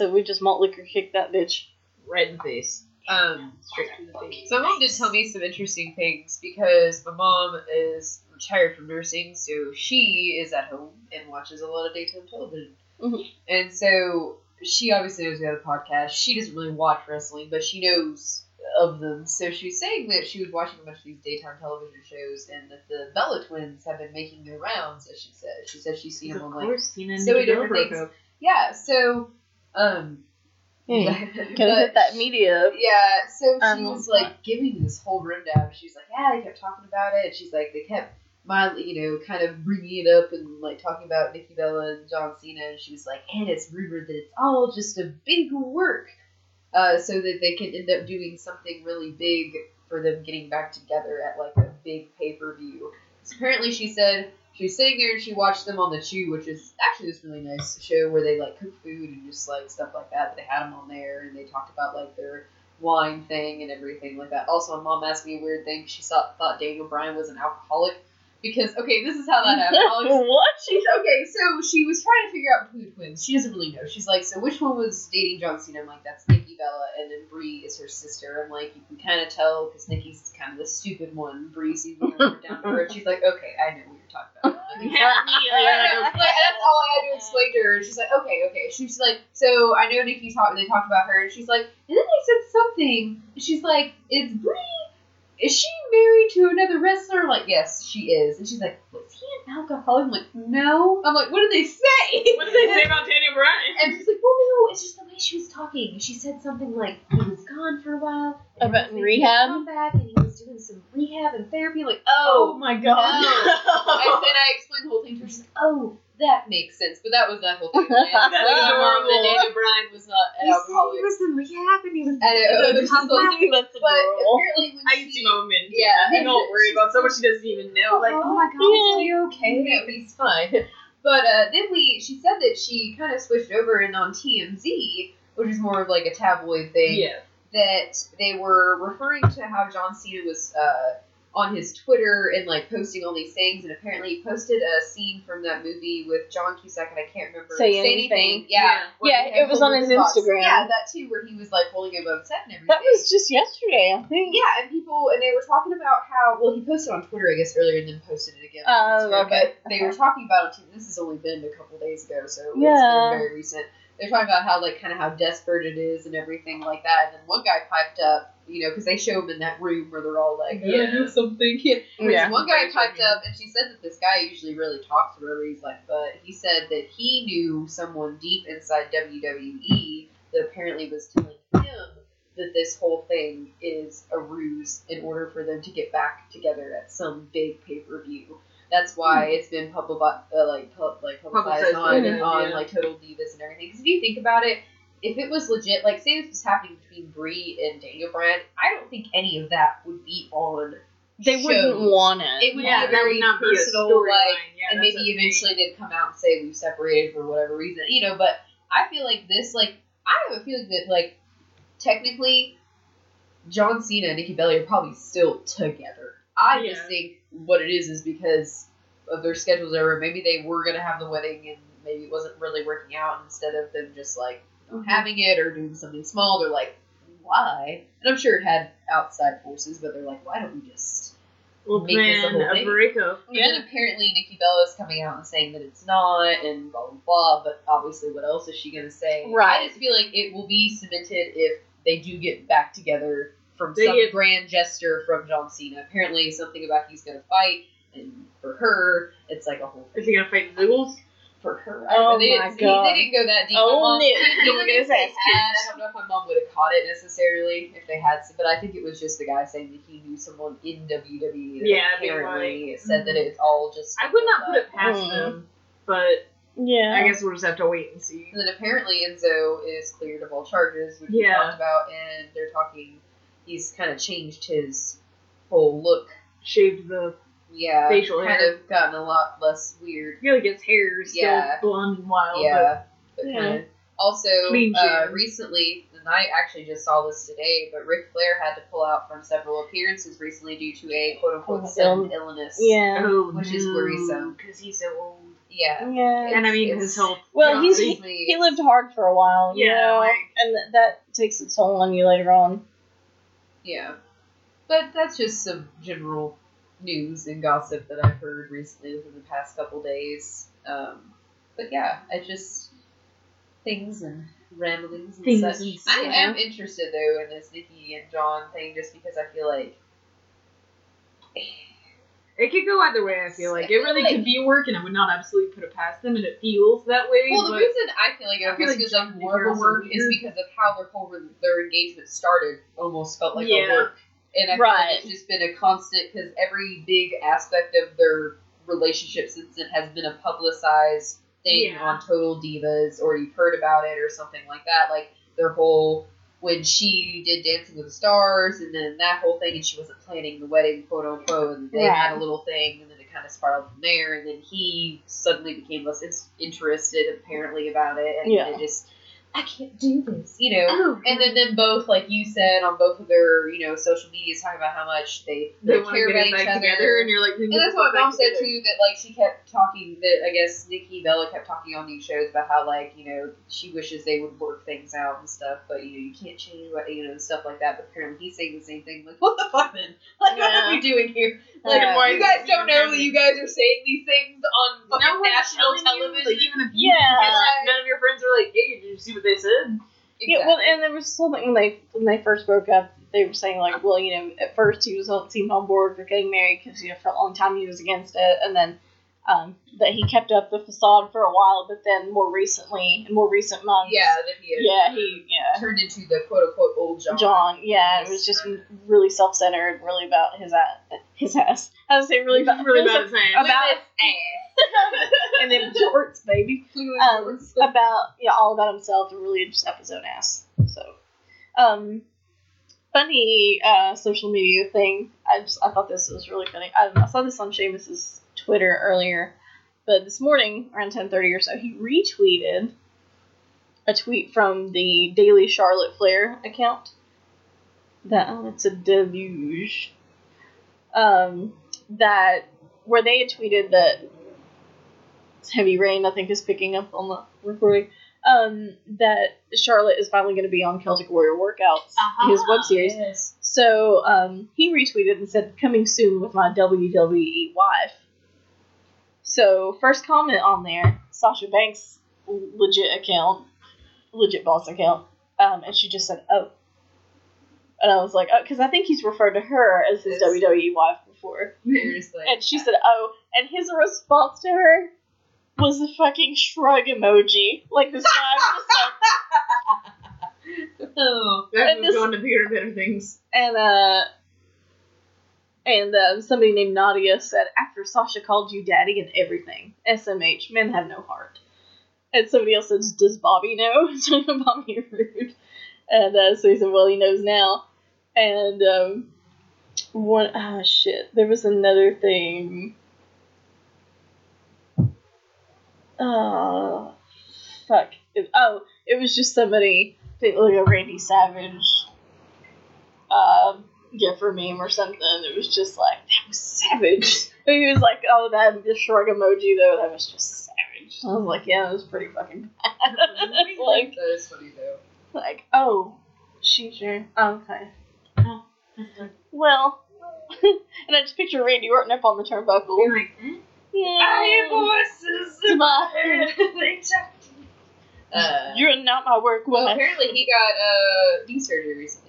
Yeah. So we just malt liquor kicked that bitch. Right in the face. Um, Straight to the face. so my mom did tell me some interesting things because my mom is retired from nursing, so she is at home and watches a lot of daytime television. Mhm. And so she obviously knows we have a podcast. She doesn't really watch wrestling, but she knows of them. So she was saying that she was watching a bunch of these daytime television shows, and that the Bella twins have been making their rounds. As she says. she says she's seen them on like course, Cena so many different things. yeah. So um, but- Gotta hit that media. yeah, so she Um, was like giving this whole rundown. She's like, yeah, they kept talking about it. She's like, they kept mildly, you know, kind of bringing it up and like talking about Nikki Bella and John Cena. And she was like, and it's rumored that it's all just a big work, uh, so that they can end up doing something really big for them getting back together at like a big pay per view. apparently, she said she was sitting there and she watched them on the Chew, which is actually this really nice show where they like cook food and just like stuff like that. They had them on there and they talked about like their wine thing and everything like that. Also, my mom asked me a weird thing. She thought thought Daniel Bryan was an alcoholic because okay, this is how that happened. What? She's okay, so she was trying to figure out between the twins. She doesn't really know. She's like, so which one was dating John Cena? I'm like, that's Nikki Bella, and then Brie is her sister. I'm like, you can kind of tell because Nikki's kind of the stupid one. Brie seems more down to earth. She's like, okay, I know what you're about. Like, Yeah, like, that's all I had to explain to her. She's like, okay, okay. She's like, so I know Nikki talked. They talked about her, and she's like, and then they said something. She's like, is Brie? Is she married to another wrestler? I'm like, yes, she is. And she's like, was he an alcoholic? I'm like, no. I'm like, what did they say? What did they say about Daniel Bryan? And she's like, well, no, it's just the way she was talking. She said something like he was gone for a while. and About he rehab? Come back, and he was doing some rehab and therapy. I'm like, Oh oh. my god. I said I explained the whole thing to her. She's like, oh, that makes sense. But that was that whole thing. And That's I explained to her adorable. that Daniel Bryan was not an alcoholic. in rehab and he was. I know, it was just like- That's But adorable. apparently, when I she, used to know him in. Yeah. You don't worry about so much she doesn't even know. Like, oh my god, Yeah. is he okay? No, he's fine. But uh, then we, she said that she kind of switched over and on TMZ, which is more of like a tabloid thing. Yeah. that they were referring to how John Cena was uh, on his Twitter and like posting all these things, and apparently he posted a scene from that movie with John Cusack, and I can't remember. Say Anything. Yeah, Yeah. Yeah, it was on holding his box. Instagram. Yeah, that too, where he was like holding him upset and everything. That was just yesterday, I think. yeah, and people and they were talking about how well he posted on Twitter, I guess earlier, and then posted it again. on Oh, Instagram, okay. But they were talking about it. too. This has only been a couple days ago, so it's Yeah. been very recent. They're talking about how like kind of how desperate it is and everything like that. And then one guy piped up, you know, because they show him in that room where they're all like, yeah, Yeah. do something. Yeah. Yeah. One guy piped up, and she said that this guy usually really talks to her. He's like, but he said that he knew someone deep inside WWE that apparently was telling him that this whole thing is a ruse in order for them to get back together at some big pay per view. That's why it's been public, uh, like pub, like publicized Publicized, on yeah, on yeah. like Total Divas and everything. Because if you think about it, if it was legit, like say this was happening between Brie and Daniel Bryan, I don't think any of that would be on. They wouldn't want it. It would Yeah, be a very would not be a personal, like, Yeah, and maybe the thing. eventually they'd come out and say we've separated for whatever reason, you know. But I feel like this, like, I have a feeling that, like, technically, John Cena and Nikki Bella are probably still together. I Yeah. just think what it is is because of their schedules over. Maybe they were gonna have the wedding and maybe it wasn't really working out. Instead of them just like Mm-hmm. having it or doing something small, they're like, why? And I'm sure it had outside forces, but they're like, why don't we just We'll make this a whole a thing. breakup. and then apparently Nikki Bella is coming out and saying that it's not, and blah blah blah. But obviously, what else is she gonna say? Right. I just feel like it will be cemented if they do get back together from They some get- grand gesture from John Cena. Apparently, something about he's gonna fight, and for her, it's like a whole Is he gonna fight the Zoogles? For her, Oh they, my didn't, God. they didn't go that deep. Oh, my mom, no. even Look at if his they had. I don't know if my mom would have caught it necessarily if they had, but I think it was just the guy saying that he knew someone in WWE. That Yeah, apparently might. said that it's all just. I would not put it past Mhm. them, but Yeah. I guess we'll just have to wait and see. And then apparently Enzo is cleared of all charges, which we talked about, and they're talking. He's kind of changed his whole look. Shaved the. Yeah, Facial kind hair. of gotten a lot less weird. I feel like his hair is still Yeah. blonde and wild. yeah, but Yeah. kind of. Also, Clean uh, shave. recently, and I actually just saw this today, but Ric Flair had to pull out from several appearances recently due to a quote unquote Oh, sudden illness. Yeah. oh, Which is worrisome. because he's so old. Yeah. Yeah. And I mean, his health. Well, he's he, he lived hard for a while, you Yeah, know, like- and th- that takes its toll on you later on. Yeah. But that's just some general news and gossip that I've heard recently within the past couple days. Um, but yeah, I just things and ramblings and Things such. and I am interested though in this Nikki and John thing just because I feel like It could go either way. I feel like I it feel really like- could be a work, and I would not absolutely put it past them, and it feels that way. Well, the reason I feel like it feel was like feels like more of a work is because of how their whole their engagement started. Almost felt like a work, and I feel like it's just been a constant because every big aspect of their relationship since it has been a publicized thing Yeah. on Total Divas, or you've heard about it, or something like that. Like their whole when she did Dancing with the Stars, and then that whole thing, and she wasn't planning the wedding, quote unquote, and they had a little thing, and then it kind of spiraled from there, and then he suddenly became less interested, apparently, about it, and Yeah. it just, I can't do this, you know. Oh, And then them both, like you said, on both of their, you know, social medias, talking about how much they, they they care about each other. together, and you're like, And that's what mom said too. That like she kept talking. That I guess Nikki Bella kept talking on these shows about how like you know she wishes they would work things out and stuff. But you know you can't change what you know stuff like that. But apparently he's saying the same thing. Like what the fuck then? Like what are we doing here? Like Yeah. you guys don't know that you guys are saying these things on No national telling you, television. like, even if you Yeah. none of your friends are like, "Hey, did you see what they said?" Yeah, well, and there was something when they when they first broke up. They were saying like, well, you know, at first he was on, seemed on board for getting married because you know for a long time he was against it, and then um, that he kept up the facade for a while, but then more recently, in more recent months, yeah, that he had yeah, he yeah. turned into the quote unquote old John. John, yeah, it was just really self-centered, really about his ass, his ass. I was say really about really about his hands. about his ass. and then jorts, baby. um, about yeah, all about himself and really just up his own ass. So, um, funny uh, social media thing. I just I thought this was really funny. I, I saw this on Seamus's Twitter earlier, but this morning around ten thirty or so, he retweeted a tweet from the Daily Charlotte Flair account. That oh, it's a deluge. Um, that where they had tweeted that it's heavy rain. I think is picking up on the recording. Um, that Charlotte is finally going to be on Celtic Warrior Workouts, Uh-huh. his web series. Yes. So um, he retweeted and said, "Coming soon with my WWE wife." So first comment on there, Sasha Banks' legit account, legit boss account, um, and she just said, "Oh," and I was like, "Oh," because I think he's referred to her as his Yes. WWE wife before, You're just like, and she said, "Oh," and his response to her was a fucking shrug emoji, like this guy was just like. oh. That's And this- going to bigger better things. And uh and uh, somebody named Nadia said, after Sasha called you daddy and everything, SMH, men have no heart. And somebody else says, does Bobby know? Bobby Roode. And uh, so he said, well, he knows now. And um, one, ah, shit, there was another thing. Oh, fuck. It- oh, it was just somebody, like a Randy Savage uh, gift for meme or something. It was just like that was savage. He was like, "Oh, that the shrug emoji though, that was just savage." I was like, "Yeah, that was pretty fucking bad." like, that is funny though. like, oh, she sure, okay, oh, well, and I just picture Randy Orton up on the turnbuckle. You're like, eh? Yeah, voices in my Uh, You're not my work well, woman. apparently he got uh, knee surgery recently.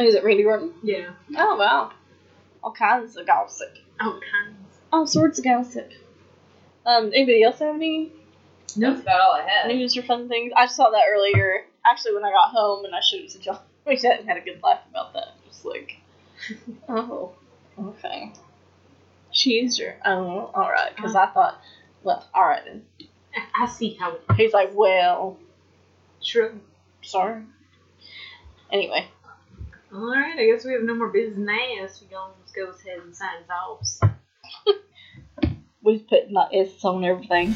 Oh, is it Randy Orton? Yeah. Oh wow, all kinds of gossip. Oh, kinds. All sorts of gossip. Um, anybody else have any No. That's about all I had. news or fun things? I saw that earlier. Actually, when I got home and I showed it to John, we sat and had a good laugh about that. Just like, oh, okay. Cheeser. Oh, all right. Because I thought, well, all right then. I see how it He's like, well, True. sorry. Anyway, Alright, I guess we have no more business. We gonna just go ahead and sign off. we've put not S on everything.